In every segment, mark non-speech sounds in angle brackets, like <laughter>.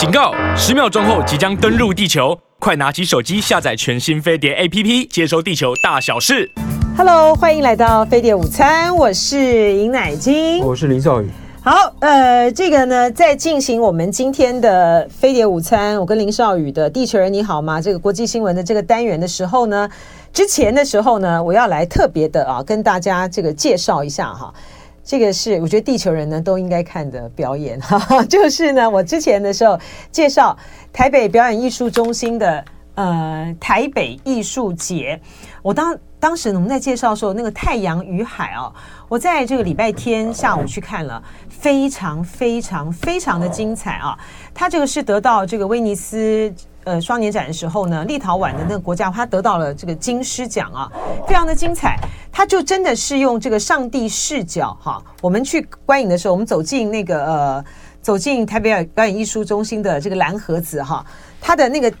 警告！十秒钟后即将登陆地球，快拿起手机下载全新飞碟 APP，接收地球大小事。Hello，欢迎来到飞碟午餐，我是尹乃菁，我是林少宇。好，呃，这个呢，在进行我们今天的飞碟午餐，我跟林少宇的《地球人你好吗》这个国际新闻的这个单元的时候呢，之前的时候呢，我要来特别的啊，跟大家这个介绍一下哈。这个是我觉得地球人呢都应该看的表演，哈哈，就是呢，我之前的时候介绍台北表演艺术中心的呃台北艺术节，我当当时我们在介绍的时候，那个太阳与海哦，我在这个礼拜天下午去看了，非常非常非常的精彩啊，它这个是得到这个威尼斯。呃，双年展的时候呢，立陶宛的那个国家，他得到了这个金狮奖啊，非常的精彩。他就真的是用这个上帝视角哈，我们去观影的时候，我们走进那个呃，走进台北表演艺术中心的这个蓝盒子哈，它的那个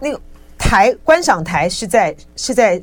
那个台观赏台是在是在，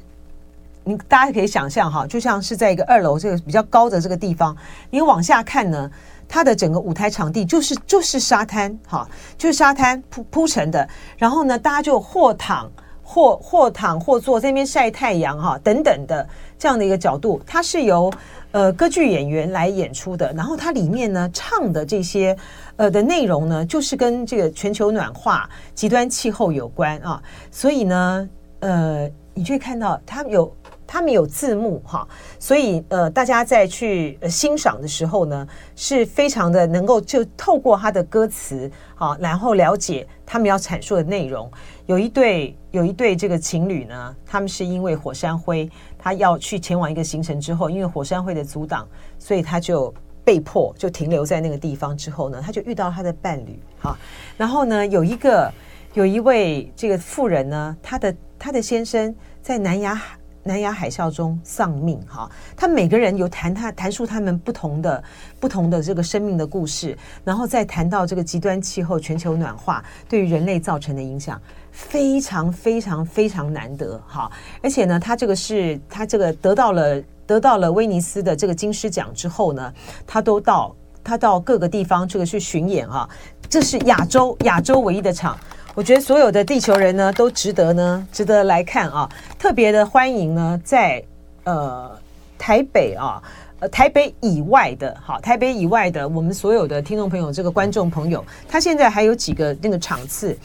你大家可以想象哈，就像是在一个二楼这个比较高的这个地方，你往下看呢。它的整个舞台场地就是就是沙滩，哈，就是沙滩铺铺成的。然后呢，大家就或躺或或躺或坐在那边晒太阳，哈，等等的这样的一个角度。它是由呃歌剧演员来演出的。然后它里面呢唱的这些呃的内容呢，就是跟这个全球暖化、极端气候有关啊。所以呢，呃，你就会看到它有。他们有字幕哈，所以呃，大家在去欣赏的时候呢，是非常的能够就透过他的歌词好，然后了解他们要阐述的内容。有一对有一对这个情侣呢，他们是因为火山灰，他要去前往一个行程之后，因为火山灰的阻挡，所以他就被迫就停留在那个地方。之后呢，他就遇到他的伴侣哈，然后呢，有一个有一位这个妇人呢，他的他的先生在南亚海。南亚海啸中丧命，哈，他每个人有谈他谈述他们不同的不同的这个生命的故事，然后再谈到这个极端气候、全球暖化对于人类造成的影响，非常非常非常难得，哈，而且呢，他这个是他这个得到了得到了威尼斯的这个金狮奖之后呢，他都到他到各个地方这个去巡演啊，这是亚洲亚洲唯一的场。我觉得所有的地球人呢，都值得呢，值得来看啊！特别的欢迎呢，在呃台北啊，台北以外的，好，台北以外的我们所有的听众朋友，这个观众朋友，他现在还有几个那个场次，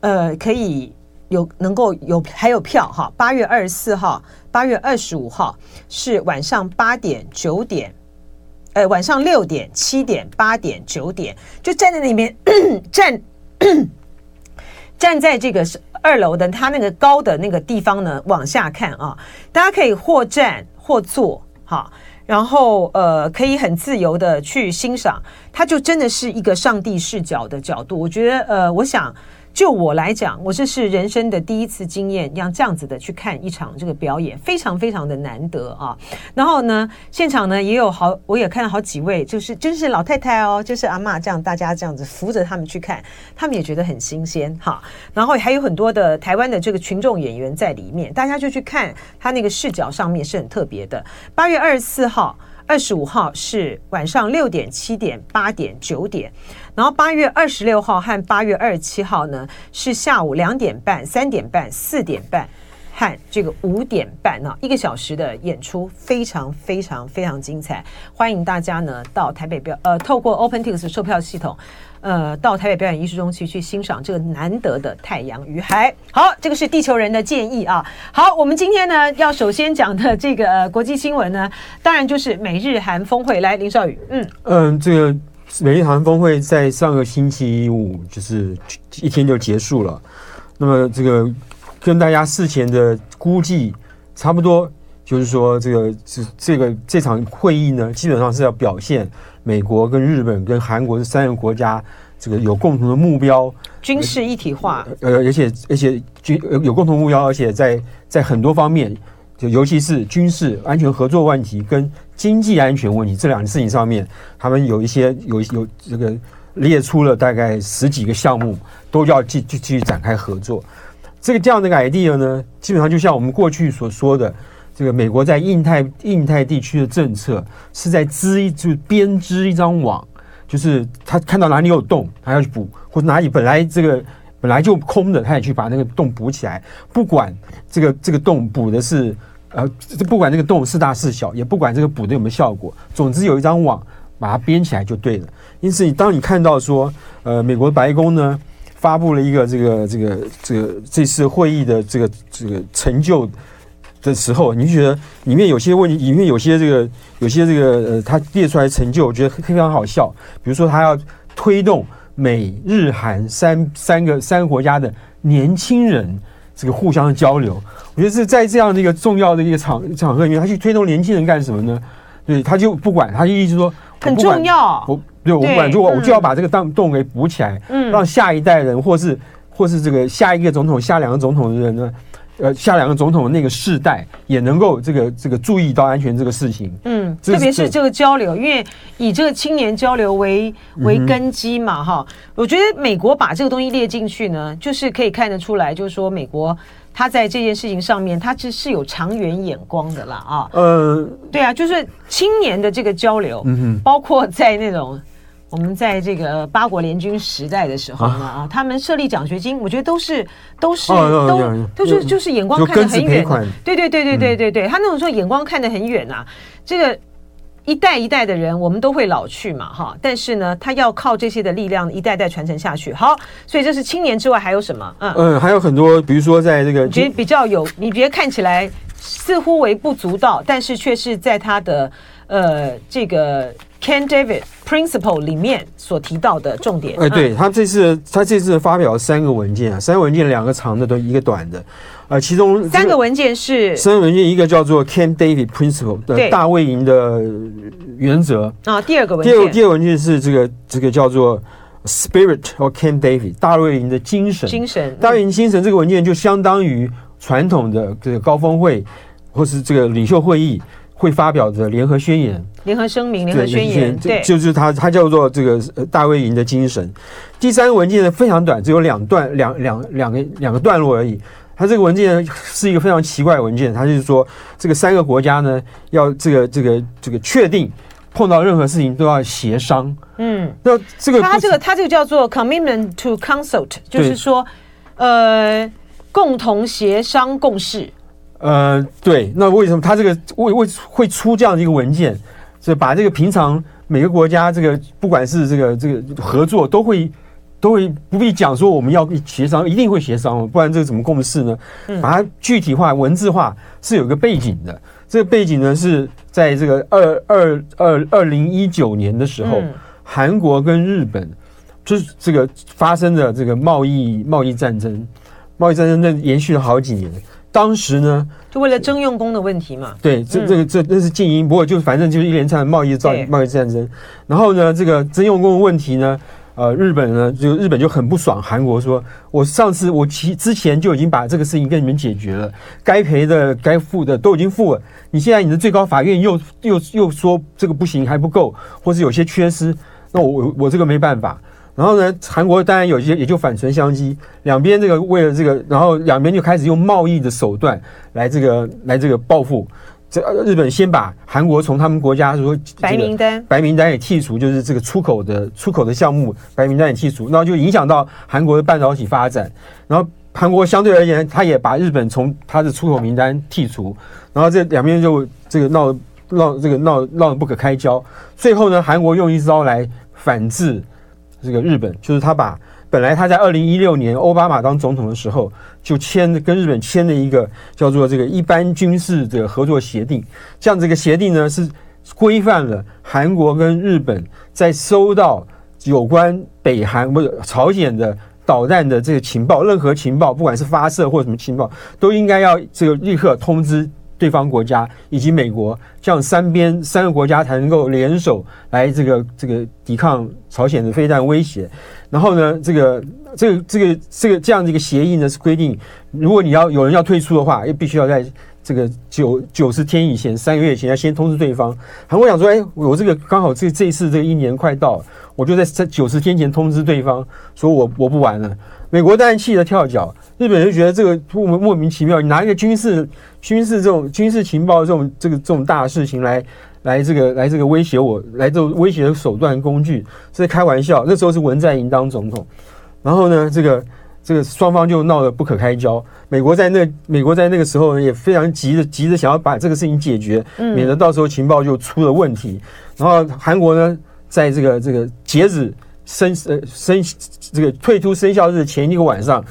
呃，可以有能够有还有票哈，八月二十四号、八月二十五号是晚上八点、九点，呃，晚上六点、七点、八点、九点，就站在那里面 <coughs> 站。站在这个二楼的它那个高的那个地方呢，往下看啊，大家可以或站或坐，哈，然后呃，可以很自由的去欣赏，它就真的是一个上帝视角的角度。我觉得呃，我想。就我来讲，我这是人生的第一次经验，让这样子的去看一场这个表演，非常非常的难得啊。然后呢，现场呢也有好，我也看到好几位，就是真是老太太哦，就是阿嬷这样，大家这样子扶着他们去看，他们也觉得很新鲜哈。然后还有很多的台湾的这个群众演员在里面，大家就去看他那个视角上面是很特别的。八月二十四号。二十五号是晚上六点、七点、八点、九点，然后八月二十六号和八月二十七号呢是下午两点半、三点半、四点半和这个五点半呢一个小时的演出，非常非常非常精彩，欢迎大家呢到台北表呃透过 OpenTix 售票系统。呃，到台北表演艺术中心去欣赏这个难得的太阳与海。好，这个是地球人的建议啊。好，我们今天呢要首先讲的这个、呃、国际新闻呢，当然就是美日韩峰会。来，林少宇，嗯嗯，这个美日韩峰会在上个星期五就是一天就结束了。那么这个跟大家事前的估计差不多，就是说这个这这个这场会议呢，基本上是要表现。美国跟日本跟韩国这三个国家，这个有共同的目标，军事一体化。呃，而且而且军有共同目标，而且在在很多方面，就尤其是军事安全合作问题跟经济安全问题这两件事情上面，他们有一些有有这个列出了大概十几个项目，都要继继继续展开合作。这个这样的个 idea 呢，基本上就像我们过去所说的。这个美国在印太印太地区的政策是在织一就编织一张网，就是他看到哪里有洞，他要去补，或者哪里本来这个本来就空的，他也去把那个洞补起来。不管这个这个洞补的是呃，不管这个洞是大是小，也不管这个补的有没有效果，总之有一张网把它编起来就对了。因此，你当你看到说，呃，美国白宫呢发布了一个这个这个这个这次会议的这个这个成就的时候，你就觉得里面有些问题，里面有些这个有些这个呃，他列出来成就，我觉得非常好笑。比如说，他要推动美日韩三三个三个国家的年轻人这个互相的交流，我觉得是在这样的一个重要的一个场场合里面，他去推动年轻人干什么呢？对，他就不管，他就一直说很重要。我对我不管，如果我就要把这个洞洞给补起来，嗯，让下一代人，或是或是这个下一个总统、下两个总统的人呢，呃，下两个总统的那个世代也能够这个这个注意到安全这个事情。嗯，特别是这个交流，因为以这个青年交流为为根基嘛，哈、嗯，我觉得美国把这个东西列进去呢，就是可以看得出来，就是说美国。他在这件事情上面，他是是有长远眼光的啦啊。呃，对啊，就是青年的这个交流，嗯，包括在那种我们在这个八国联军时代的时候呢啊，他们设立奖学金，我觉得都是都是都都是就是眼光看得很远，对对对对对对对，他那种时候眼光看得很远啊，这个。一代一代的人，我们都会老去嘛，哈。但是呢，他要靠这些的力量，一代代传承下去。好，所以这是青年之外还有什么？嗯嗯，还有很多，比如说在这个，觉得比较有，你觉得看起来似乎微不足道，但是却是在他的呃这个 Camp David Principle 里面所提到的重点。哎，对，他这次他这次发表了三个文件啊，三个文件两个长的，都一个短的。呃，其中三个文件是三个文件，一个叫做 Ken David Principle 的大卫营的原则啊。第二个文件，第二第二个文件是这个这个叫做 Spirit of Camp David 大卫营的精神。精神，大卫营精神这个文件就相当于传统的这个高峰会或是这个领袖会议会发表的联合宣言、联合声明、联合宣言。对，就是它，它叫做这个大卫营的精神。第三个文件呢非常短，只有两段两两两个两个段落而已。它这个文件是一个非常奇怪的文件，它就是说，这个三个国家呢，要这个这个这个确定碰到任何事情都要协商。嗯，那这个它这个它这个叫做 commitment to consult，就是说，呃，共同协商共识。呃，对。那为什么他这个为为会出这样的一个文件？是把这个平常每个国家这个不管是这个这个合作都会。都会不必讲说我们要协商，一定会协商，不然这个怎么共识呢？把它具体化、文字化是有个背景的。这个背景呢是在这个二二二二零一九年的时候，韩国跟日本就是这个发生的这个贸易贸易战争，贸易战争那延续了好几年。当时呢，就为了征用工的问题嘛。对，这这个这那是静音，不过就反正就是一连串的贸易战贸易战争。然后呢，这个征用工的问题呢。呃，日本呢，就日本就很不爽，韩国说，我上次我其之前就已经把这个事情跟你们解决了，该赔的、该付的都已经付了，你现在你的最高法院又又又说这个不行，还不够，或是有些缺失，那我我我这个没办法。然后呢，韩国当然有些也就反唇相讥，两边这个为了这个，然后两边就开始用贸易的手段来这个来这个报复。这日本先把韩国从他们国家说白名单，白名单也剔除，就是这个出口的出口的项目白名单也剔除，然后就影响到韩国的半导体发展。然后韩国相对而言，他也把日本从他的出口名单剔除。然后这两边就这个闹闹这个闹闹得不可开交。最后呢，韩国用一招来反制这个日本，就是他把。本来他在二零一六年奥巴马当总统的时候，就签跟日本签了一个叫做这个一般军事的合作协定。这样这个协定呢，是规范了韩国跟日本在收到有关北韩或者朝鲜的导弹的这个情报，任何情报，不管是发射或什么情报，都应该要这个立刻通知对方国家以及美国，这样三边三个国家才能够联手来这个这个抵抗朝鲜的飞弹威胁。然后呢，这个这个这个这个这样的一个协议呢，是规定，如果你要有人要退出的话，又必须要在这个九九十天以前，三个月前要先通知对方。韩国想说，哎，我这个刚好这这一次这一年快到，我就在在九十天前通知对方，说我我不玩了。美国当然气得跳脚，日本人就觉得这个莫莫名其妙，你拿一个军事军事这种军事情报这种这个这种大事情来来这个来这个威胁我，来这种威胁的手段工具，这是在开玩笑。那时候是文在寅当总统，然后呢，这个这个双方就闹得不可开交。美国在那美国在那个时候，也非常急着急着想要把这个事情解决，免得到时候情报就出了问题。然后韩国呢，在这个这个截止生呃生这个退出生效日前一个晚上。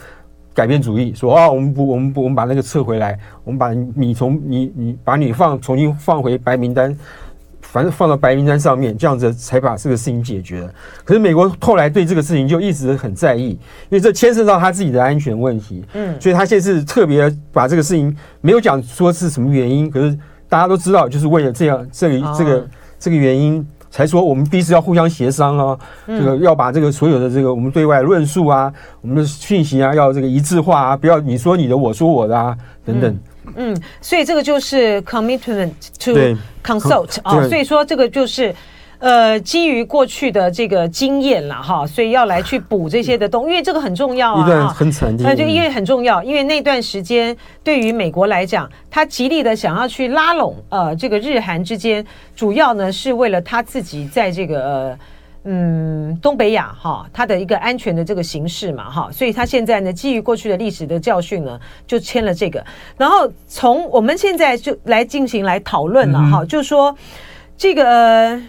改变主意，说啊，我们不，我们不，我们把那个撤回来，我们把你从你你把你放重新放回白名单，反正放到白名单上面，这样子才把这个事情解决了。可是美国后来对这个事情就一直很在意，因为这牵涉到他自己的安全问题，嗯，所以他现在是特别把这个事情没有讲说是什么原因，可是大家都知道，就是为了这样这个这个这个原因。才说我们彼此要互相协商啊，这个要把这个所有的这个我们对外论述啊，我们的讯息啊，要这个一致化啊，不要你说你的，我说我的啊，等等。嗯，所以这个就是 commitment to consult 啊，所以说这个就是。呃，基于过去的这个经验了哈，所以要来去补这些的东，因为这个很重要啊。一段很惨，那就因为很重要，因为那段时间对于美国来讲，他极力的想要去拉拢呃这个日韩之间，主要呢是为了他自己在这个呃嗯东北亚哈，他的一个安全的这个形势嘛哈，所以他现在呢基于过去的历史的教训呢，就签了这个，然后从我们现在就来进行来讨论了哈，就是说这个。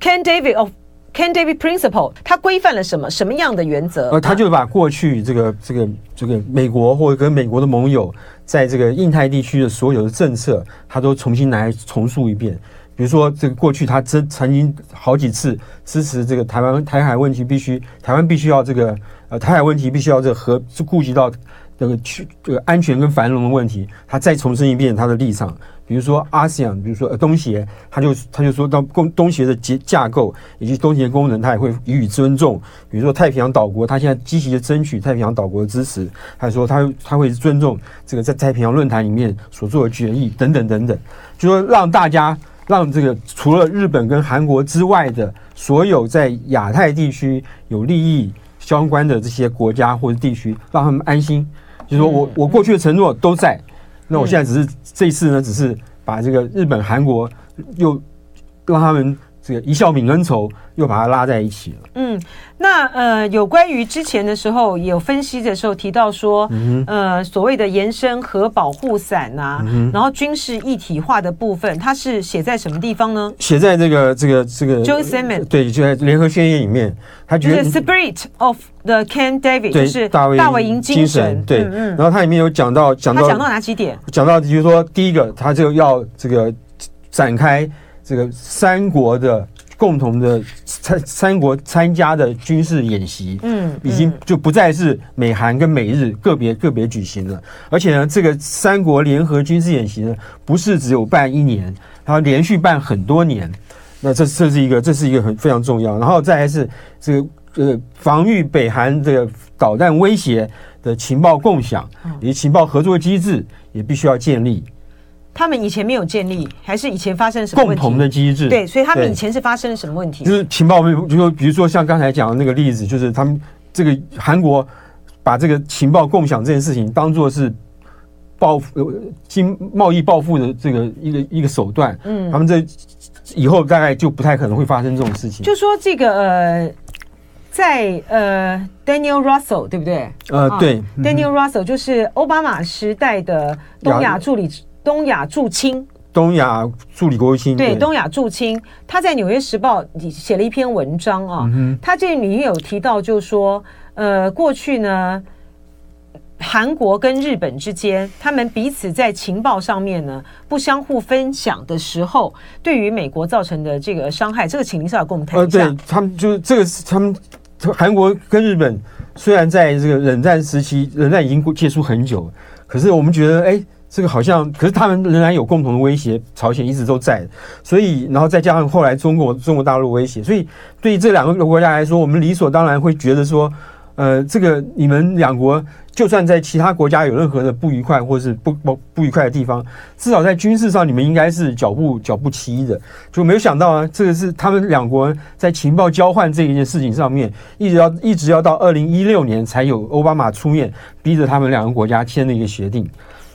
Camp David of Camp David Principle，它规范了什么？什么样的原则？呃，他就把过去这个这个这个美国或者跟美国的盟友在这个印太地区的所有的政策，他都重新来重述一遍。比如说，这个过去他曾曾经好几次支持这个台湾台海问题必须台湾必须要这个呃台海问题必须要这个和是顾及到这个去这个安全跟繁荣的问题，他再重申一遍他的立场。比如说 ASEAN，比如说呃东协，他就他就说到东东协的结架构以及东协功能，他也会予以尊重。比如说太平洋岛国，他现在积极的争取太平洋岛国的支持，他说他他会尊重这个在太平洋论坛里面所做的决议等等等等，就说让大家让这个除了日本跟韩国之外的所有在亚太地区有利益相关的这些国家或者地区，让他们安心。就是说我我过去的承诺都在。那我现在只是这一次呢，只是把这个日本、韩国又让他们这个一笑泯恩仇，又把它拉在一起了。嗯，那呃，有关于之前的时候有分析的时候提到说，嗯、呃，所谓的延伸核保护伞呐、啊嗯，然后军事一体化的部分，它是写在什么地方呢？写在这个这个这个 Joint Statement 对，就在联合宣言里面，他觉得、就是、Spirit of the Camp David 就是大卫大卫营精神，对，嗯嗯，然后它里面有讲到讲到他讲到哪几点？讲到就是说，第一个，他就要这个展开这个三国的。共同的参三国参加的军事演习，嗯，已经就不再是美韩跟美日个别个别举行了，而且呢，这个三国联合军事演习呢，不是只有办一年，它连续办很多年。那这这是一个这是一个很非常重要，然后再来是这个呃防御北韩这个导弹威胁的情报共享以及情报合作机制也必须要建立。他们以前没有建立，还是以前发生了什么？共同的机制。对，所以他们以前是发生了什么问题？就是情报，就说比如说像刚才讲的那个例子，就是他们这个韩国把这个情报共享这件事情当做是报复、经贸易报复的这个一个一个手段。嗯，他们这以后大概就不太可能会发生这种事情。就说这个呃，在呃，Daniel Russell 对不对？呃，对、嗯、，Daniel Russell 就是奥巴马时代的东亚助理。东亚驻青，东亚助理国务卿，对，东亚驻青，他在《纽约时报》写了一篇文章啊，嗯、他这里面有提到，就是说，呃，过去呢，韩国跟日本之间，他们彼此在情报上面呢不相互分享的时候，对于美国造成的这个伤害，这个请林少跟我们谈一下。呃，对他们就是这个，他们韩国跟日本虽然在这个冷战时期，冷战已经结束很久，可是我们觉得，哎。这个好像，可是他们仍然有共同的威胁，朝鲜一直都在，所以，然后再加上后来中国中国大陆威胁，所以对于这两个国家来说，我们理所当然会觉得说，呃，这个你们两国就算在其他国家有任何的不愉快或是不不不愉快的地方，至少在军事上你们应该是脚步脚步齐的，就没有想到啊，这个是他们两国在情报交换这一件事情上面，一直要一直要到二零一六年才有奥巴马出面逼着他们两个国家签了一个协定。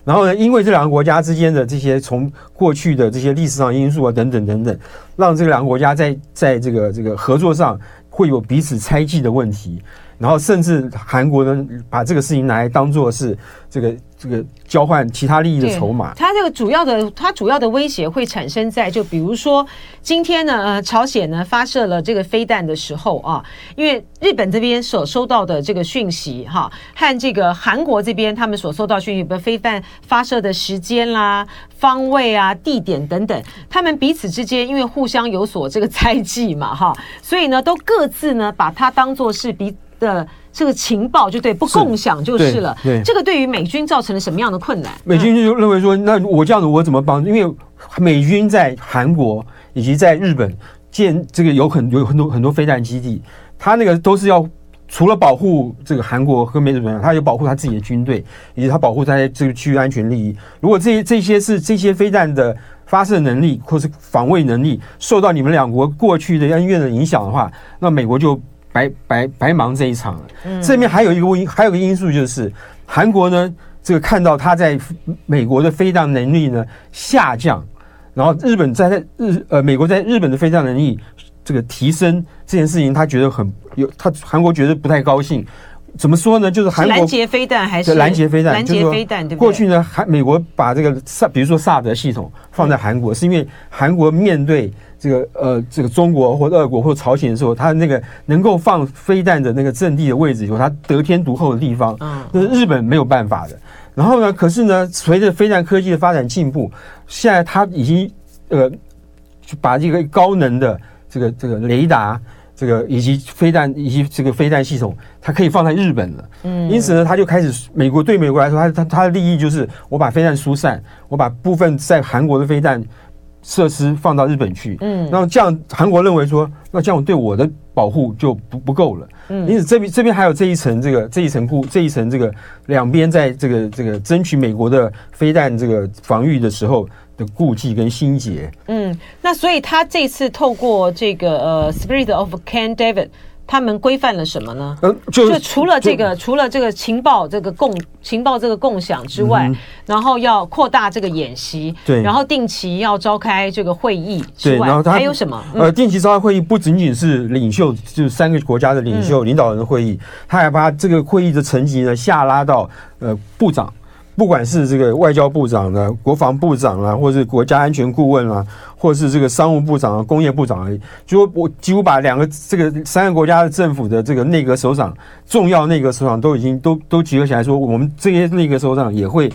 然后呢，因为这两个国家之间的这些从过去的这些历史上因素啊等等等等，让这两个国家在在这个这个合作上会有彼此猜忌的问题。然后甚至韩国呢，把这个事情拿来当做是这个这个交换其他利益的筹码。它这个主要的，它主要的威胁会产生在就比如说今天呢，呃，朝鲜呢发射了这个飞弹的时候啊，因为日本这边所收到的这个讯息哈，和这个韩国这边他们所收到讯息，比如飞弹发射的时间啦、方位啊、地点等等，他们彼此之间因为互相有所这个猜忌嘛哈，所以呢，都各自呢把它当做是比。的这个情报就对，不共享就是了。对，对，这个对于美军造成了什么样的困难？美军就认为说，那我这样子我怎么帮？因为美军在韩国以及在日本建这个有很有很多很多飞弹基地，他那个都是要除了保护这个韩国和美日本，他有保护他自己的军队，以及他保护他这个区域安全利益。如果这些这些是这些飞弹的发射能力或是防卫能力受到你们两国过去的恩怨的影响的话，那美国就。白白白忙这一场了。嗯，这里面还有一个因，还有个因素就是，韩国呢，这个看到他在美国的飞弹能力呢下降，然后日本在在日呃美国在日本的飞弹能力这个提升这件事情，他觉得很有，他韩国觉得不太高兴。怎么说呢？就是韩国拦截飞弹还是拦截飞弹？拦截飞弹对不对？过去呢，韩美国把这个萨，比如说萨德系统放在韩国，是因为韩国面对。这个呃，这个中国或俄国或朝鲜的时候，它那个能够放飞弹的那个阵地的位置，有它得天独厚的地方，嗯那是日本没有办法的。然后呢，可是呢，随着飞弹科技的发展进步，现在它已经呃，把这个高能的这个这个雷达，这个以及飞弹以及这个飞弹系统，它可以放在日本了。嗯，因此呢，它就开始美国对美国来说，它它它的利益就是我把飞弹疏散，我把部分在韩国的飞弹。设施放到日本去，嗯，那这样韩国认为说，那这样对我的保护就不不够了，嗯，因此这边这边还有这一层这个这一层顾这一层这个两边在这个这个争取美国的飞弹这个防御的时候的顾忌跟心结，嗯，那所以他这次透过这个呃 Spirit of Camp David。他们规范了什么呢？嗯，就，就除了这个，除了这个情报这个共情报这个共享之外，嗯、然后要扩大这个演习，对，然后定期要召开这个会议之外，对，然后还有什么？呃，定期召开会议不仅仅是领袖，就是三个国家的领袖、嗯、领导人的会议，他还把这个会议的层级呢下拉到呃部长。不管是这个外交部长呢、国防部长啊，或者是国家安全顾问啊，或者是这个商务部长啊、工业部长而已，就我几乎把两个这个三个国家的政府的这个内阁首长、重要内阁首长都已经都都集合起来说，我们这些内阁首长也会。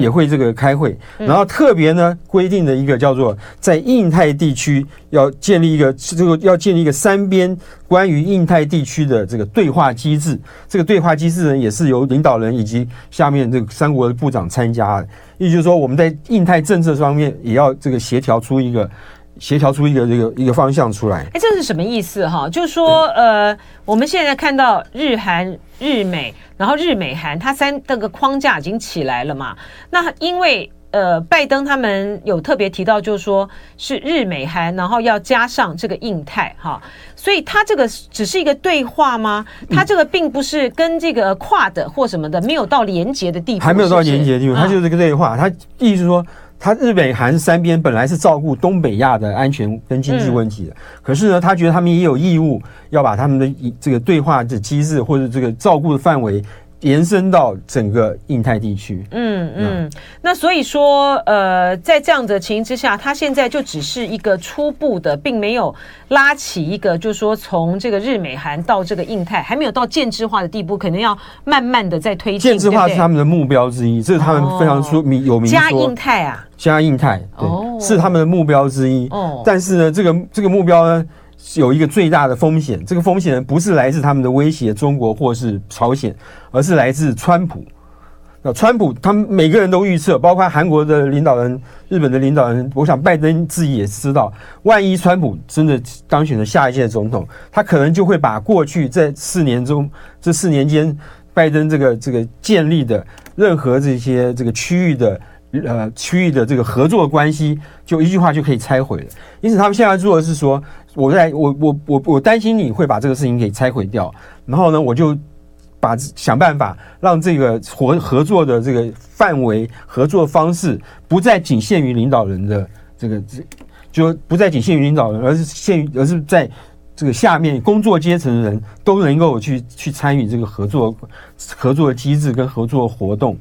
也会这个开会，然后特别呢规定的一个叫做在印太地区要建立一个这个要建立一个三边关于印太地区的这个对话机制。这个对话机制呢也是由领导人以及下面这个三国的部长参加的。意思就是说我们在印太政策方面也要这个协调出一个协调出一个这个一个方向出来。哎，这是什么意思哈？就是说呃，我们现在看到日韩日美。然后日美韩，它三这个框架已经起来了嘛？那因为呃，拜登他们有特别提到，就是说是日美韩，然后要加上这个印太哈，所以他这个只是一个对话吗？他这个并不是跟这个跨的或什么的没有到连接的地方，还没有到连接的地方，他就是这个对话。他意思是说。他日美韩三边本来是照顾东北亚的安全跟经济问题的，可是呢，他觉得他们也有义务要把他们的这个对话的机制或者这个照顾的范围。延伸到整个印太地区。嗯嗯，那所以说，呃，在这样的情形之下，它现在就只是一个初步的，并没有拉起一个，就是说从这个日美韩到这个印太，还没有到建制化的地步，可能要慢慢的在推进。建制化是他们的目标之一，这是他们非常出名有名。加印太啊，加印太，对，是他们的目标之一。哦，但是呢，这个这个目标呢？有一个最大的风险，这个风险，不是来自他们的威胁，中国或是朝鲜，而是来自川普。那川普他们每个人都预测，包括韩国的领导人、日本的领导人，我想拜登自己也知道，万一川普真的当选了下一届总统，他可能就会把过去在四年中这四年间拜登这个这个建立的任何这些这个区域的。呃，区域的这个合作关系，就一句话就可以拆毁了。因此，他们现在做的是说，我在我我我我担心你会把这个事情给拆毁掉，然后呢，我就把想办法让这个合合作的这个范围、合作方式不再仅限于领导人的这个，就不再仅限于领导人，而是限于，而是在这个下面工作阶层的人都能够去去参与这个合作合作的机制跟合作活动。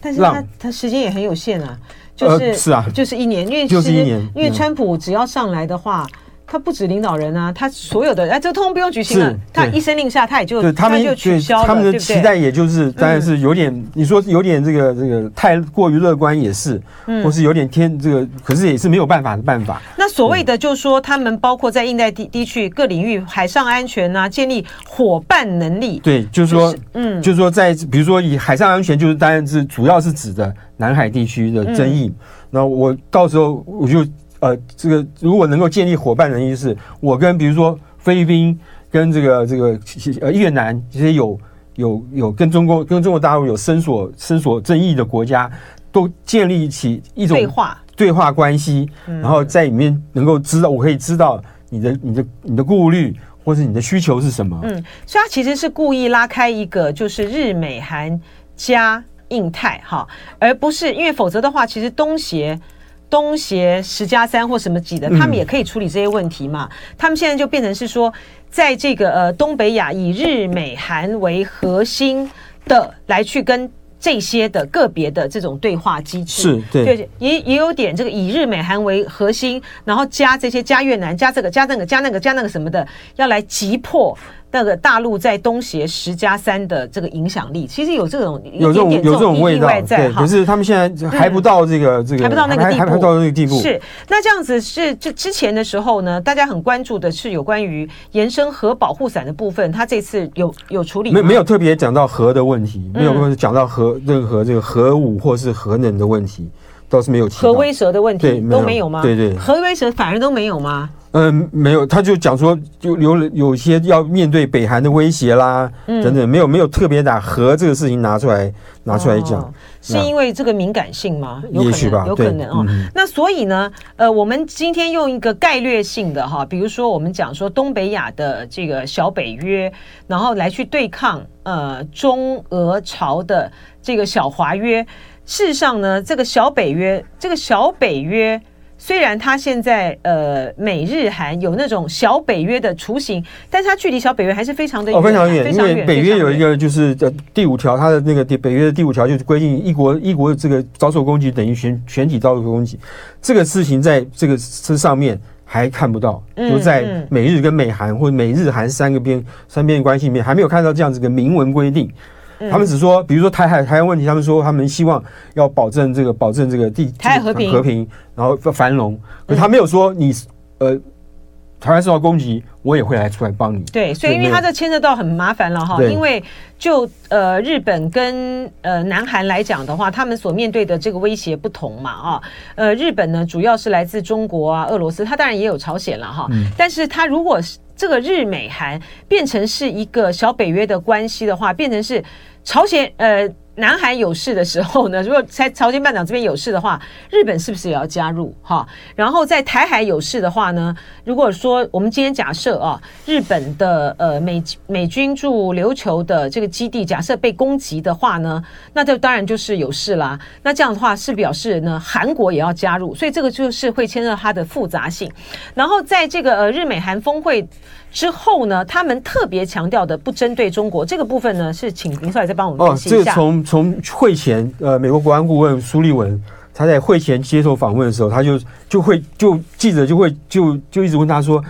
但是他他时间也很有限啊，就是、呃、是啊，就是一年，因为就是一年，因为川普只要上来的话。他不止领导人啊，他所有的哎，这通通不用举行了，他一声令下，他也就他们就取消了，他们的期待也就是当然是有点，嗯、你说有点这个这个太过于乐观也是，嗯、或是有点天这个，可是也是没有办法的办法。那所谓的就是说，他们包括在印太地地区各领域海上安全啊，建立伙伴能力。对，就是说，就是、嗯，就是说在比如说以海上安全，就是当然是主要是指的南海地区的争议。那、嗯、我到时候我就。呃，这个如果能够建立伙伴能力，是我跟比如说菲律宾跟这个这个呃越南这些有有有跟中国跟中国大陆有深所深所争议的国家，都建立起一种对话对话关系，然后在里面能够知道，我可以知道你的你的你的顾虑或者你的需求是什么。嗯，所以他其实是故意拉开一个就是日美韩加印太哈，而不是因为否则的话，其实东协。东协十加三或什么几的，他们也可以处理这些问题嘛？嗯、他们现在就变成是说，在这个呃东北亚以日美韩为核心的来去跟这些的个别的这种对话机制，是对，对，也也有点这个以日美韩为核心，然后加这些加越南加这个加那个加那个加那个什么的，要来击破。那个大陆在东协十加三的这个影响力，其实有这种有这种有这种味道在，可是他们现在还不到这个这个还不到那个地步，还不到那个地步。是那这样子是这之前的时候呢，大家很关注的是有关于延伸核保护伞的部分，他这次有有处理吗？没没有特别讲到核的问题，没有讲到核任何这个核武或是核能的问题，倒是没有核威慑的问题都没有吗？对对，核威慑反而都没有吗？嗯，没有，他就讲说，就有有些要面对北韩的威胁啦，嗯、等等，没有没有特别把核这个事情拿出来拿出来讲，哦、是因为这个敏感性吗？有可能也许吧，有可能哦。嗯、那所以呢，呃，我们今天用一个概略性的哈，比如说我们讲说东北亚的这个小北约，然后来去对抗呃中俄朝的这个小华约。事实上呢，这个小北约，这个小北约。虽然它现在呃美日韩有那种小北约的雏形，但是它距离小北约还是非常的远，哦，非常远。因为北约有一个就是呃第五条，它的那个北约的第五条就是规定一国一国这个遭受攻击等于全全体遭受攻击，这个事情在这个这上面还看不到，就在美日跟美韩或者美日韩三个边三边关系里面还没有看到这样子的明文规定。他们只说，比如说台海台湾问题，他们说他们希望要保证这个保证这个地台海和平。和平，然后繁荣。可他没有说你呃台湾受到攻击，我也会来出来帮你。对，所以因为他这牵涉到很麻烦了哈，因为就呃日本跟呃南韩来讲的话，他们所面对的这个威胁不同嘛啊，呃日本呢主要是来自中国啊、俄罗斯，他当然也有朝鲜了哈，但是他如果是这个日美韩变成是一个小北约的关系的话，变成是。朝鲜呃，南韩有事的时候呢，<laughs> 如果在朝鲜半岛这边有事的话，日本是不是也要加入哈？然后在台海有事的话呢，如果说我们今天假设啊，日本的呃美美军驻琉球的这个基地假设被攻击的话呢，那这当然就是有事啦。那这样的话是表示呢，韩国也要加入，所以这个就是会牵涉它的复杂性。然后在这个呃日美韩峰会。之后呢，他们特别强调的不针对中国这个部分呢，是请林少爷再帮我们分析一下。哦，这个从从会前，呃，美国国安顾问苏利文他在会前接受访问的时候，他就就会就记者就会就就一直问他说，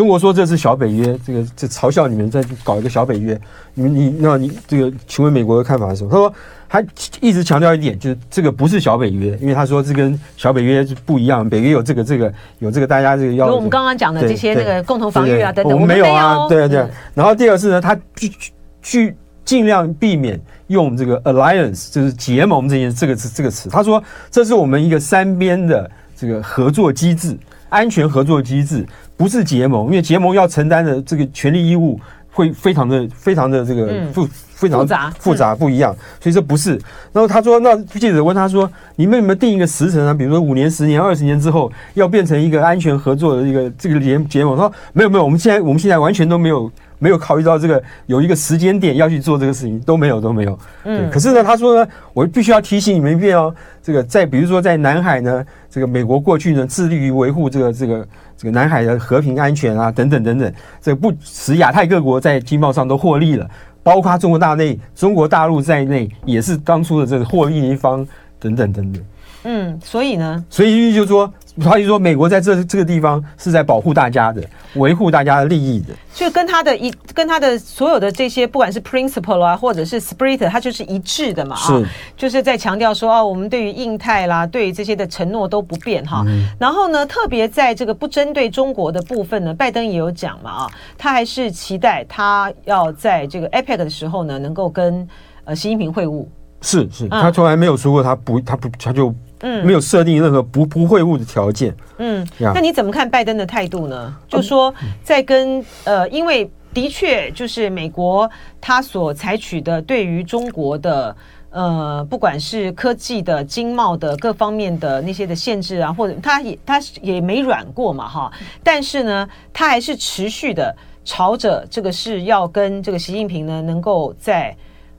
中国说这是小北约，这个这嘲笑你们在搞一个小北约，你们你那你这个请问美国的看法是什么？他说。他一直强调一点，就是这个不是小北约，因为他说这跟小北约是不一样。北约有这个、这个、有这个，大家这个要。我们刚刚讲的这些那个共同防御啊等等，我们没有啊，对啊对啊。然后第二是呢，他去去尽量避免用这个 alliance，就是结盟这件这个词这个词。他说这是我们一个三边的这个合作机制，安全合作机制，不是结盟，因为结盟要承担的这个权利义务会非常的非常的这个复。嗯非常复杂，复杂不一样，所以这不是。然后他说，那记者问他说：“你们有没有定一个时程啊？比如说五年、十年、二十年之后，要变成一个安全合作的一个这个联结盟？”他说：“没有，没有，我们现在我们现在完全都没有没有考虑到这个有一个时间点要去做这个事情，都没有都没有。嗯，可是呢，他说呢，我必须要提醒你们一遍哦，这个在比如说在南海呢，这个美国过去呢致力于维护这个这个这个南海的和平安全啊，等等等等，这个不使亚太各国在经贸上都获利了，包括中国大内、中国大陆在内，也是当初的这个获利一方，等等等等。嗯，所以呢，所以就是说。他就说，美国在这这个地方是在保护大家的，维护大家的利益的，就跟他的一跟他的所有的这些，不管是 principle 啊，或者是 spirit，它就是一致的嘛，啊，是，就是在强调说，哦，我们对于印太啦，对于这些的承诺都不变哈。嗯、然后呢，特别在这个不针对中国的部分呢，拜登也有讲嘛，啊，他还是期待他要在这个 APEC 的时候呢，能够跟呃习近平会晤。是是，他从来没有说过他不，他不，他就。嗯，没有设定任何不不会晤的条件。嗯，那你怎么看拜登的态度呢？就说在跟呃，因为的确就是美国他所采取的对于中国的呃，不管是科技的、经贸的各方面的那些的限制啊，或者他也他也没软过嘛，哈。但是呢，他还是持续的朝着这个是要跟这个习近平呢，能够在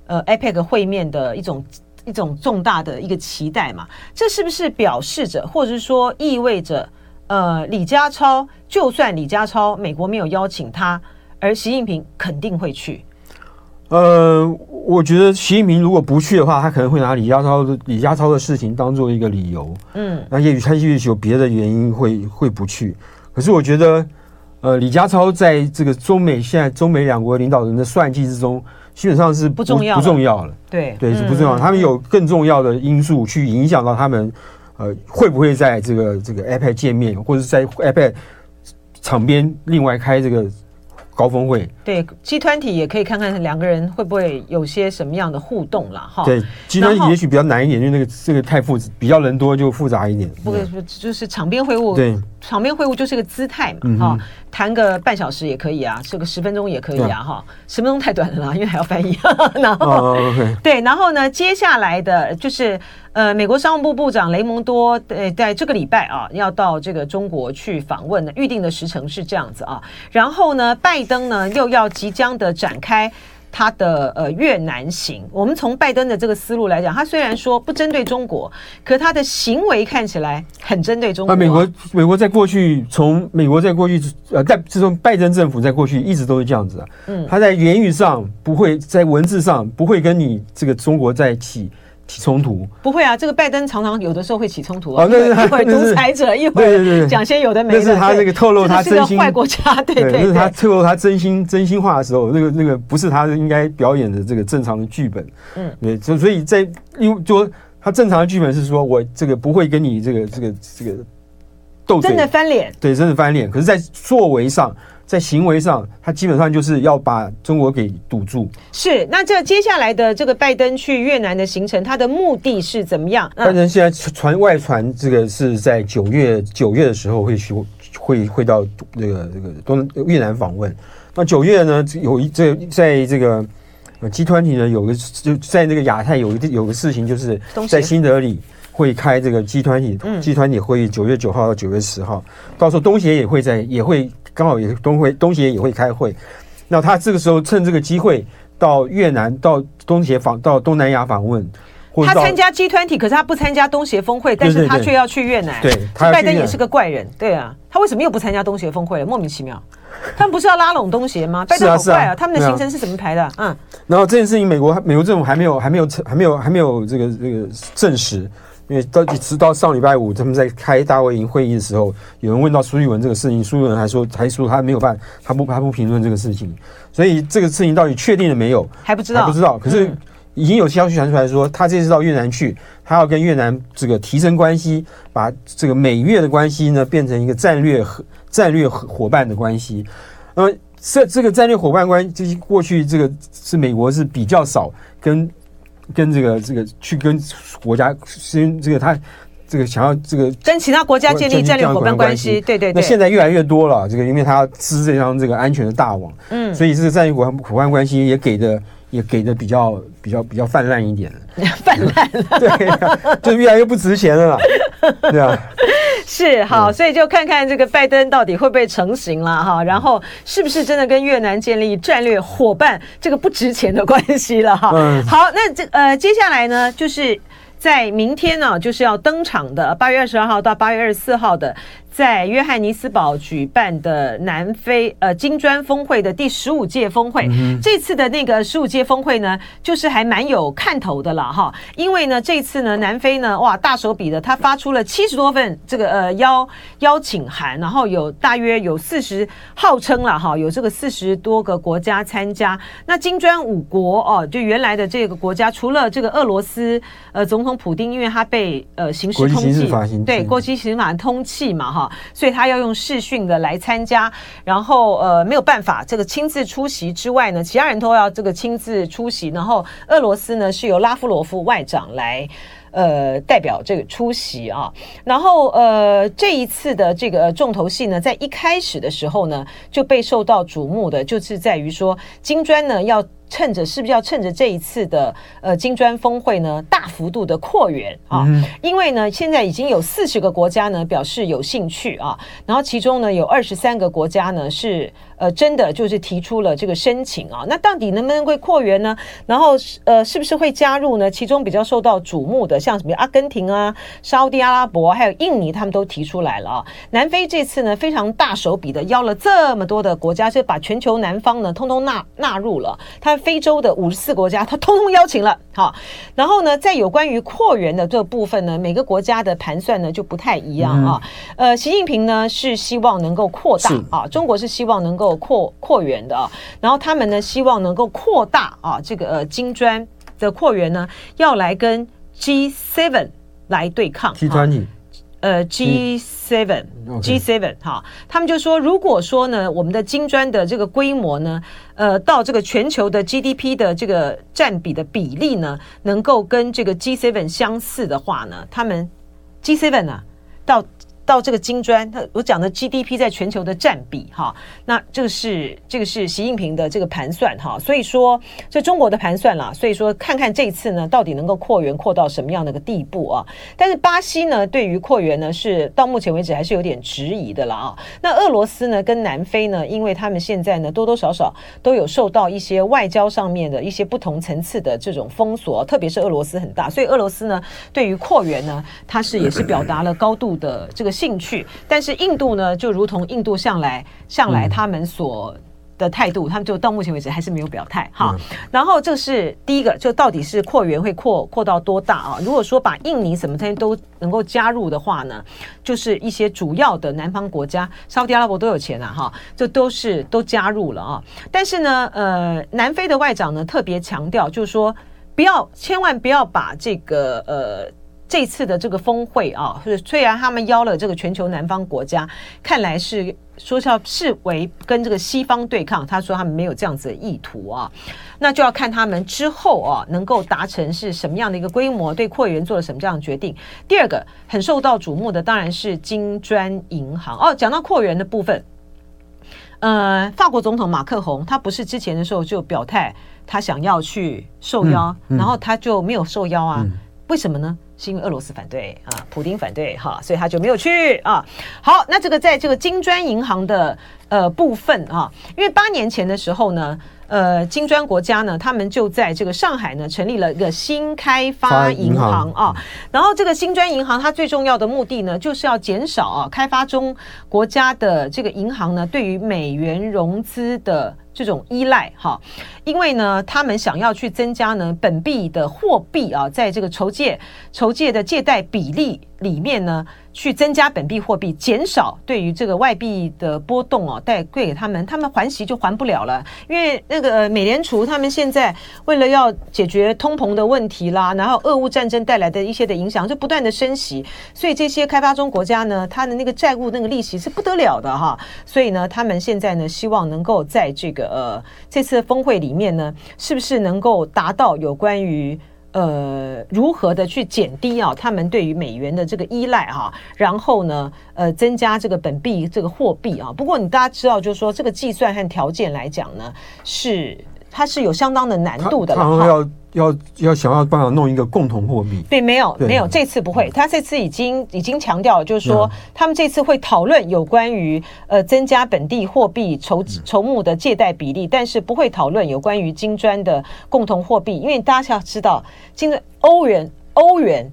呃 APEC 会面的一种。一种重大的一个期待嘛，这是不是表示着，或者是说意味着，呃，李家超就算李家超美国没有邀请他，而习近平肯定会去。呃，我觉得习近平如果不去的话，他可能会拿李家超的李家超的事情当做一个理由。嗯，那也许他也许有别的原因会会不去。可是我觉得，呃，李家超在这个中美现在中美两国领导人的算计之中。基本上是不，不重要，不重要了。对对，是不重要。他们有更重要的因素去影响到他们，呃，会不会在这个这个 iPad 见面，或者是在 iPad 场边另外开这个。高峰会对集团体也可以看看两个人会不会有些什么样的互动了哈。对集团体也许比较难一点，因为那个这个太复杂，比较人多就复杂一点。不，就是场边会晤。对，场边会晤就是个姿态嘛哈，谈个半小时也可以啊，这个十分钟也可以啊哈，十分钟太短了啦，因为还要翻译。<laughs> 然后对，然后呢，接下来的就是。呃，美国商务部部长雷蒙多，呃，在这个礼拜啊，要到这个中国去访问的，预定的时程是这样子啊。然后呢，拜登呢又要即将的展开他的呃越南行。我们从拜登的这个思路来讲，他虽然说不针对中国，可他的行为看起来很针对中国。啊，美国，美国在过去，从美国在过去，呃，在自从拜登政府在过去一直都是这样子啊。嗯，他在言语上不会，在文字上不会跟你这个中国在一起。起冲突不会啊，这个拜登常常有的时候会起冲突啊。哦，那是他，一会独裁者，一会讲些有的没的。那是他这个透露他真心坏国家，<laughs> 对对，那是他透露他真心真心话的时候，那个那个不是他应该表演的这个正常的剧本。嗯，对，所所以在因为说他正常的剧本是说我这个不会跟你这个这个这个斗嘴，真的翻脸，对，真的翻脸。可是，在作为上。在行为上，他基本上就是要把中国给堵住。是，那这接下来的这个拜登去越南的行程，他的目的是怎么样？拜登现在传外传，这个是在九月九月的时候会去，会会到这个这个东越南访问。那九月呢，有一这在这个集团体呢，有个就在那个亚太有一个有个事情，就是在新德里会开这个集团体集团体会议，九月九号到九月十号，到时候东协也会在也会。刚好也东会东协也会开会，那他这个时候趁这个机会到越南、到东协访、到东南亚访问。他参加 G20，可是他不参加东协峰会，但是他却要去越南。对，拜登也是个怪人，对啊，他为什么又不参加东协峰会了？莫名其妙。他们不是要拉拢东协吗？拜登好怪啊！他们的行程是怎么排的？嗯。然后这件事情，美国美国政府还没有还没有还没有还没有这个这个证实。因为到直到上礼拜五，他们在开大卫营会议的时候，有人问到苏玉文这个事情，苏玉文还说还说他没有办法，他不他不评论这个事情。所以这个事情到底确定了没有？还不知道，还不知道。可是已经有消息传出来说，他这次到越南去，他要跟越南这个提升关系，把这个美越的关系呢变成一个战略和战略伙伴的关系。那么这这个战略伙伴关系，就是过去这个是美国是比较少跟。跟这个这个去跟国家先这个他这个想要这个跟其他国家建立战略伙伴关系，对对对。那现在越来越多了，这个因为他要织这张这个安全的大网，嗯，所以这个战略伙伴伙伴关系也给的也给的比较比较比较泛滥一点，<laughs> 泛滥，对，就越来越不值钱了，对啊。<laughs> 是好，所以就看看这个拜登到底会不会成型了哈，然后是不是真的跟越南建立战略伙伴这个不值钱的关系了哈。嗯、好，那这呃接下来呢，就是在明天呢，就是要登场的八月二十二号到八月二十四号的。在约翰尼斯堡举办的南非呃金砖峰会的第十五届峰会，嗯、这次的那个十五届峰会呢，就是还蛮有看头的了哈。因为呢，这次呢，南非呢，哇，大手笔的，他发出了七十多份这个呃邀邀请函，然后有大约有四十，号称了哈，有这个四十多个国家参加。那金砖五国哦，就原来的这个国家，除了这个俄罗斯呃总统普丁，因为他被呃刑事通缉，对，国际刑事法通缉嘛哈。所以他要用视讯的来参加，然后呃没有办法这个亲自出席之外呢，其他人都要这个亲自出席。然后俄罗斯呢是由拉夫罗夫外长来呃代表这个出席啊。然后呃这一次的这个重头戏呢，在一开始的时候呢就被受到瞩目的，就是在于说金砖呢要。趁着是不是要趁着这一次的呃金砖峰会呢，大幅度的扩员啊？嗯、因为呢，现在已经有四十个国家呢表示有兴趣啊，然后其中呢有二十三个国家呢是。呃，真的就是提出了这个申请啊，那到底能不能会扩员呢？然后呃，是不是会加入呢？其中比较受到瞩目的，像什么阿根廷啊、沙乌地阿拉伯还有印尼，他们都提出来了啊。南非这次呢，非常大手笔的邀了这么多的国家，就把全球南方呢，通通纳纳入了。他非洲的五十四国家，他通通邀请了。好，然后呢，在有关于扩员的这个部分呢，每个国家的盘算呢就不太一样啊。嗯、呃，习近平呢是希望能够扩大啊，中国是希望能够。扩扩员的啊，然后他们呢希望能够扩大啊，这个呃金砖的扩员呢，要来跟 G7 来对抗 G20，呃 G seven G seven 哈，他们就说，如果说呢，我们的金砖的这个规模呢，呃，到这个全球的 GDP 的这个占比的比例呢，能够跟这个 G seven 相似的话呢，他们 G seven 啊到。到这个金砖，他我讲的 GDP 在全球的占比哈，那这个是这个是习近平的这个盘算哈，所以说这中国的盘算啦，所以说看看这次呢，到底能够扩员扩到什么样的一个地步啊？但是巴西呢，对于扩员呢，是到目前为止还是有点质疑的了啊。那俄罗斯呢，跟南非呢，因为他们现在呢，多多少少都有受到一些外交上面的一些不同层次的这种封锁，特别是俄罗斯很大，所以俄罗斯呢，对于扩员呢，它是也是表达了高度的这个。兴趣，但是印度呢，就如同印度向来向来他们所的态度，嗯、他们就到目前为止还是没有表态哈。嗯、然后这是第一个，就到底是扩员会扩扩到多大啊？如果说把印尼什么这些都能够加入的话呢，就是一些主要的南方国家，沙特阿拉伯都有钱啊哈，这都是都加入了啊。但是呢，呃，南非的外长呢特别强调，就是说不要千万不要把这个呃。这次的这个峰会啊，是虽然他们邀了这个全球南方国家，看来是说是要视为跟这个西方对抗，他说他们没有这样子的意图啊，那就要看他们之后啊能够达成是什么样的一个规模，对扩员做了什么这样的决定。第二个很受到瞩目的当然是金砖银行哦。讲到扩员的部分，呃，法国总统马克宏他不是之前的时候就表态他想要去受邀，嗯嗯、然后他就没有受邀啊？嗯、为什么呢？是因为俄罗斯反对啊，普丁反对哈，所以他就没有去啊。好，那这个在这个金砖银行的呃部分啊，因为八年前的时候呢。呃，金砖国家呢，他们就在这个上海呢，成立了一个新开发银行啊。然后这个新砖银行，它最重要的目的呢，就是要减少啊开发中国家的这个银行呢，对于美元融资的这种依赖哈。因为呢，他们想要去增加呢本币的货币啊，在这个筹借筹借的借贷比例里面呢。去增加本币货币，减少对于这个外币的波动哦，带贵给他们，他们还息就还不了了。因为那个美联储他们现在为了要解决通膨的问题啦，然后俄乌战争带来的一些的影响，就不断的升息，所以这些开发中国家呢，它的那个债务那个利息是不得了的哈。所以呢，他们现在呢，希望能够在这个呃这次峰会里面呢，是不是能够达到有关于。呃，如何的去减低啊？他们对于美元的这个依赖哈、啊，然后呢，呃，增加这个本币这个货币啊。不过你大家知道，就是说这个计算和条件来讲呢，是它是有相当的难度的了。他要要要想要办法弄一个共同货币。对，没有没有，这次不会。他这次已经已经强调了，就是说他们这次会讨论有关于呃增加本地货币筹筹募的借贷比例，但是不会讨论有关于金砖的共同货币，因为大家要知道，金砖欧元欧元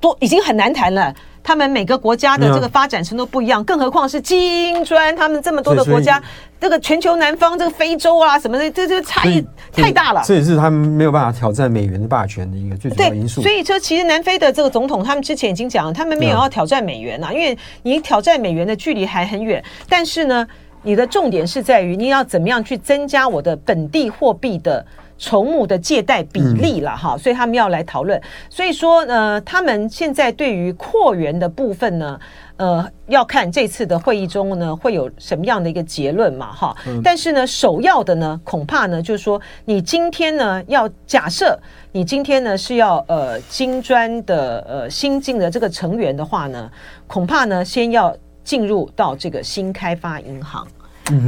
都已经很难谈了。他们每个国家的这个发展程度不一样，更何况是金砖，他们这么多的国家，这个全球南方，这个非洲啊什么的，这这个差异太大了。这也是他们没有办法挑战美元的霸权的一个最主要因素。所以说，其实南非的这个总统，他们之前已经讲，他们没有要挑战美元啊，因为你挑战美元的距离还很远。但是呢，你的重点是在于你要怎么样去增加我的本地货币的。筹募的借贷比例了哈，所以他们要来讨论。所以说呢，他们现在对于扩员的部分呢，呃，要看这次的会议中呢会有什么样的一个结论嘛哈。但是呢，首要的呢，恐怕呢就是说，你今天呢要假设你今天呢是要呃金砖的呃新进的这个成员的话呢，恐怕呢先要进入到这个新开发银行，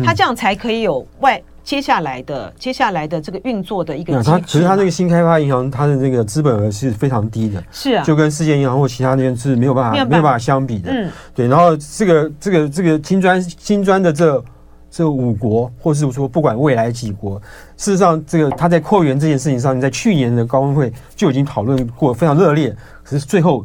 他这样才可以有外。接下来的接下来的这个运作的一个，它其实它这个新开发银行，它的这个资本额是非常低的，是啊，就跟世界银行或其他那边是没有办法没有办法相比的，嗯，对。然后这个这个这个金砖金砖的这这五国，或是说不管未来几国，事实上这个它在扩员这件事情上，在去年的高峰会就已经讨论过非常热烈，可是最后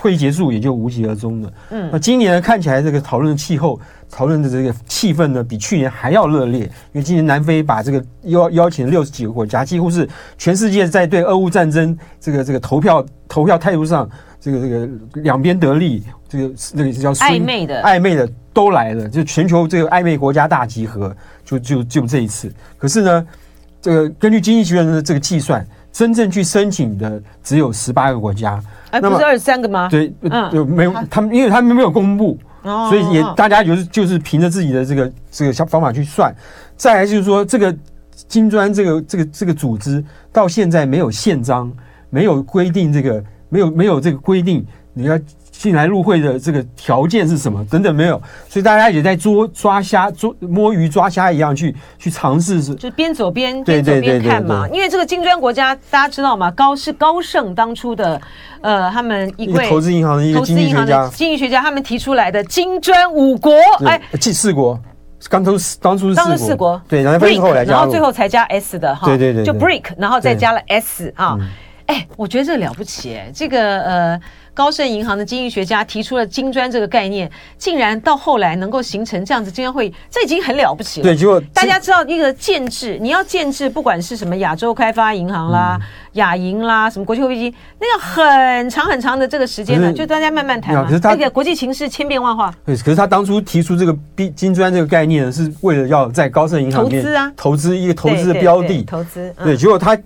会议结束也就无疾而终了，嗯。那今年看起来这个讨论的气候。讨论的这个气氛呢，比去年还要热烈，因为今年南非把这个邀邀请六十几个国家，几乎是全世界在对俄乌战争这个这个投票投票态度上，这个这个两边得利，这个那个叫暧昧的暧昧的都来了，就全球这个暧昧国家大集合，就就就这一次。可是呢，这个根据经济学人的这个计算，真正去申请的只有十八个国家，哎，不是二十三个吗？对，嗯，就没有他们，因为他们没有公布。所以也大家就是就是凭着自己的这个这个小方法去算，再来就是说这个金砖这个这个这个组织到现在没有宪章，没有规定这个没有没有这个规定你要。进来入会的这个条件是什么？等等没有，所以大家也在捉抓虾、捉摸鱼、抓虾一样去去尝试，是。就边走边边走边看嘛。因为这个金砖国家大家知道吗？高是高盛当初的呃，他们一位投资银行的一个经济学家，经济学家他们提出来的金砖五国，哎，记四国，刚都是当初是当时四国，对，然后后来加然后最后才加 S 的哈，对对对，就 BRIC，然后再加了 S 啊，哎，我觉得这了不起哎，这个呃。高盛银行的经济学家提出了金砖这个概念，竟然到后来能够形成这样子金砖会议，这已经很了不起了。对，结果大家知道一个建制，你要建制，不管是什么亚洲开发银行啦、亚银啦、什么国际货币基金，那个很长很长的这个时间呢，就大家慢慢谈嘛。可是他那个国际形势千变万化。对，可是他当初提出这个金砖这个概念呢，是为了要在高盛银行投资啊，投资一个投资的标的，投资。对，结果他。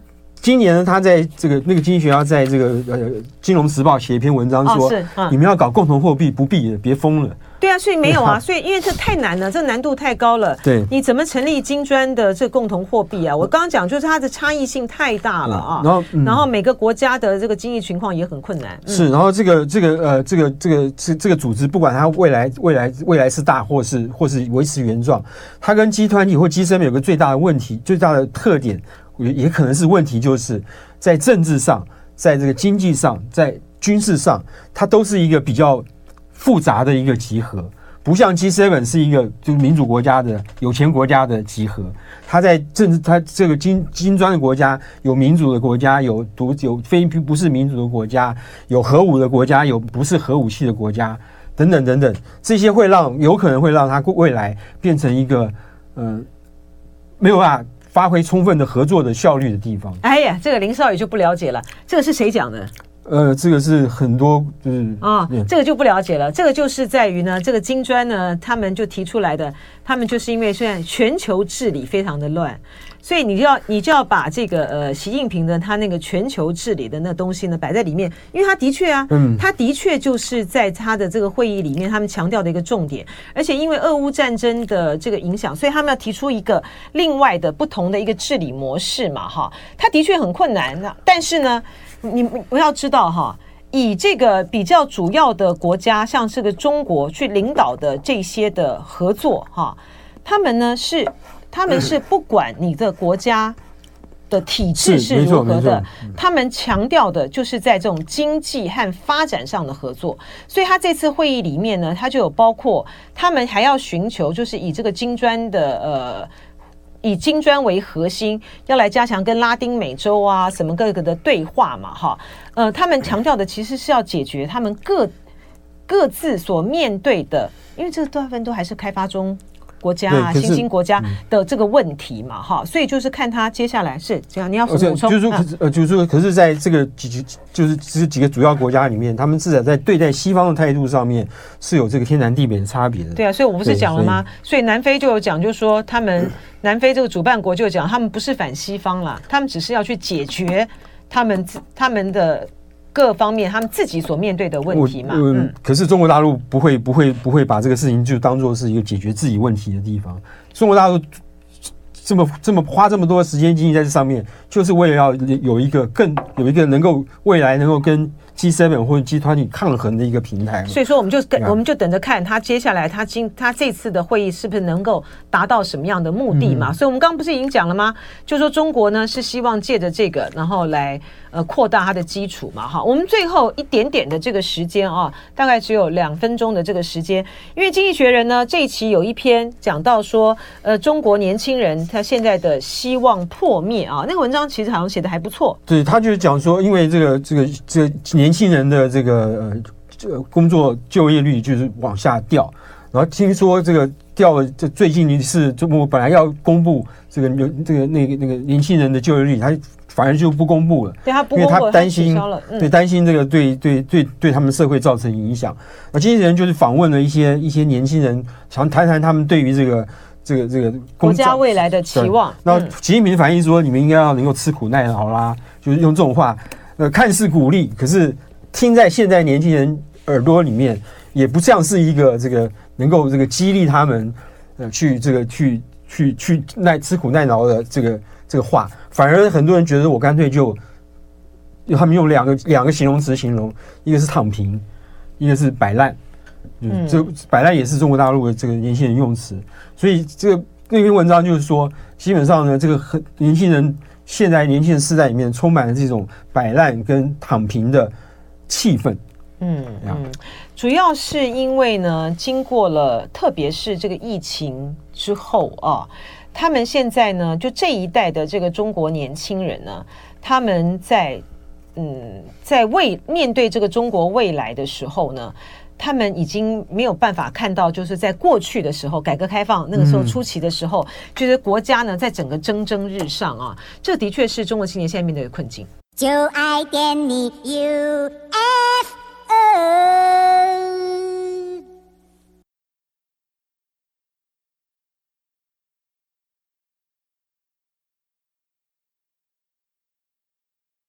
今年呢，他在这个那个经济学家在这个呃《金融时报》写一篇文章说，你们要搞共同货币不必的，别疯了。对啊，所以没有啊，所以因为这太难了，这难度太高了。对，你怎么成立金砖的这共同货币啊？我刚刚讲就是它的差异性太大了啊。然后，然后每个国家的这个经济情况也很困难。是，然后这个这个呃这个这个这这个组织，不管它未来未来未来是大或是或是维持原状，它跟集团体或 G7 有个最大的问题，最大的特点。也也可能是问题，就是在政治上，在这个经济上，在军事上，它都是一个比较复杂的一个集合，不像 G7 是一个就是民主国家的有钱国家的集合。它在政治，它这个金金砖的国家有民主的国家，有独有非不是民主的国家，有核武的国家，有不是核武器的国家，等等等等，这些会让有可能会让它未来变成一个嗯、没有办法。发挥充分的合作的效率的地方。哎呀，这个林少宇就不了解了。这个是谁讲的？呃，这个是很多就是啊，这个就不了解了。这个就是在于呢，这个金砖呢，他们就提出来的，他们就是因为现在全球治理非常的乱。所以你就要你就要把这个呃习近平的他那个全球治理的那东西呢摆在里面，因为他的确啊，嗯，他的确就是在他的这个会议里面他们强调的一个重点，而且因为俄乌战争的这个影响，所以他们要提出一个另外的不同的一个治理模式嘛，哈，他的确很困难的，但是呢，你不要知道哈，以这个比较主要的国家，像这个中国去领导的这些的合作哈，他们呢是。他们是不管你的国家的体制是如何的，他们强调的就是在这种经济和发展上的合作。所以他这次会议里面呢，他就有包括他们还要寻求，就是以这个金砖的呃，以金砖为核心，要来加强跟拉丁美洲啊什么各个的对话嘛，哈，呃，他们强调的其实是要解决他们各各自所面对的，因为这个大部分都还是开发中。国家啊，新兴国家的这个问题嘛，哈、嗯，所以就是看他接下来是这样。你要补充，就是说，呃，就是说，可是在这个几几，就是这几个主要国家里面，他们至少在对待西方的态度上面是有这个天南地北的差别的。对啊，所以我不是讲了吗？所以，所以南非就有讲，就是说他们 <clears throat> 南非这个主办国就讲，他们不是反西方了，他们只是要去解决他们他们的。各方面他们自己所面对的问题嘛，嗯，可是中国大陆不会不会不会把这个事情就当做是一个解决自己问题的地方。中国大陆这么这么花这么多时间精力在这上面，就是为了要有一个更有一个能够未来能够跟。G7 或者 G20 抗衡的一个平台，所以说我们就跟我们就等着看他接下来他今他这次的会议是不是能够达到什么样的目的嘛？所以我们刚刚不是已经讲了吗？就说中国呢是希望借着这个，然后来呃扩大它的基础嘛。哈，我们最后一点点的这个时间啊，大概只有两分钟的这个时间，因为《经济学人》呢这一期有一篇讲到说，呃，中国年轻人他现在的希望破灭啊，那个文章其实好像写的还不错。对，他就是讲说，因为这个这个这个。年轻人的这个呃，这工作就业率就是往下掉，然后听说这个掉了，这最近一次中国本来要公布这个有这个那个那个年轻人的就业率，他反而就不公布了，对他不公布，因为他担心，嗯、对担心这个对对对对他们社会造成影响。那经纪人就是访问了一些一些年轻人，想谈谈他们对于这个这个这个国家未来的期望。那习近平反映说，你们应该要能够吃苦耐劳啦，就是用这种话。呃，看似鼓励，可是听在现在年轻人耳朵里面，也不像是一个这个能够这个激励他们呃去这个去去去耐吃苦耐劳的这个这个话，反而很多人觉得我干脆就，他们用两个两个形容词形容，一个是躺平，一个是摆烂，嗯，这摆烂也是中国大陆的这个年轻人用词，所以这个那篇文章就是说，基本上呢，这个很年轻人。现在年轻人世代里面充满了这种摆烂跟躺平的气氛，嗯嗯，主要是因为呢，经过了特别是这个疫情之后啊，他们现在呢，就这一代的这个中国年轻人呢，他们在嗯，在未面对这个中国未来的时候呢。他们已经没有办法看到，就是在过去的时候，改革开放那个时候初期的时候，就是国家呢在整个蒸蒸日上啊，这的确是中国青年现在面对的困境。就爱点你 UFO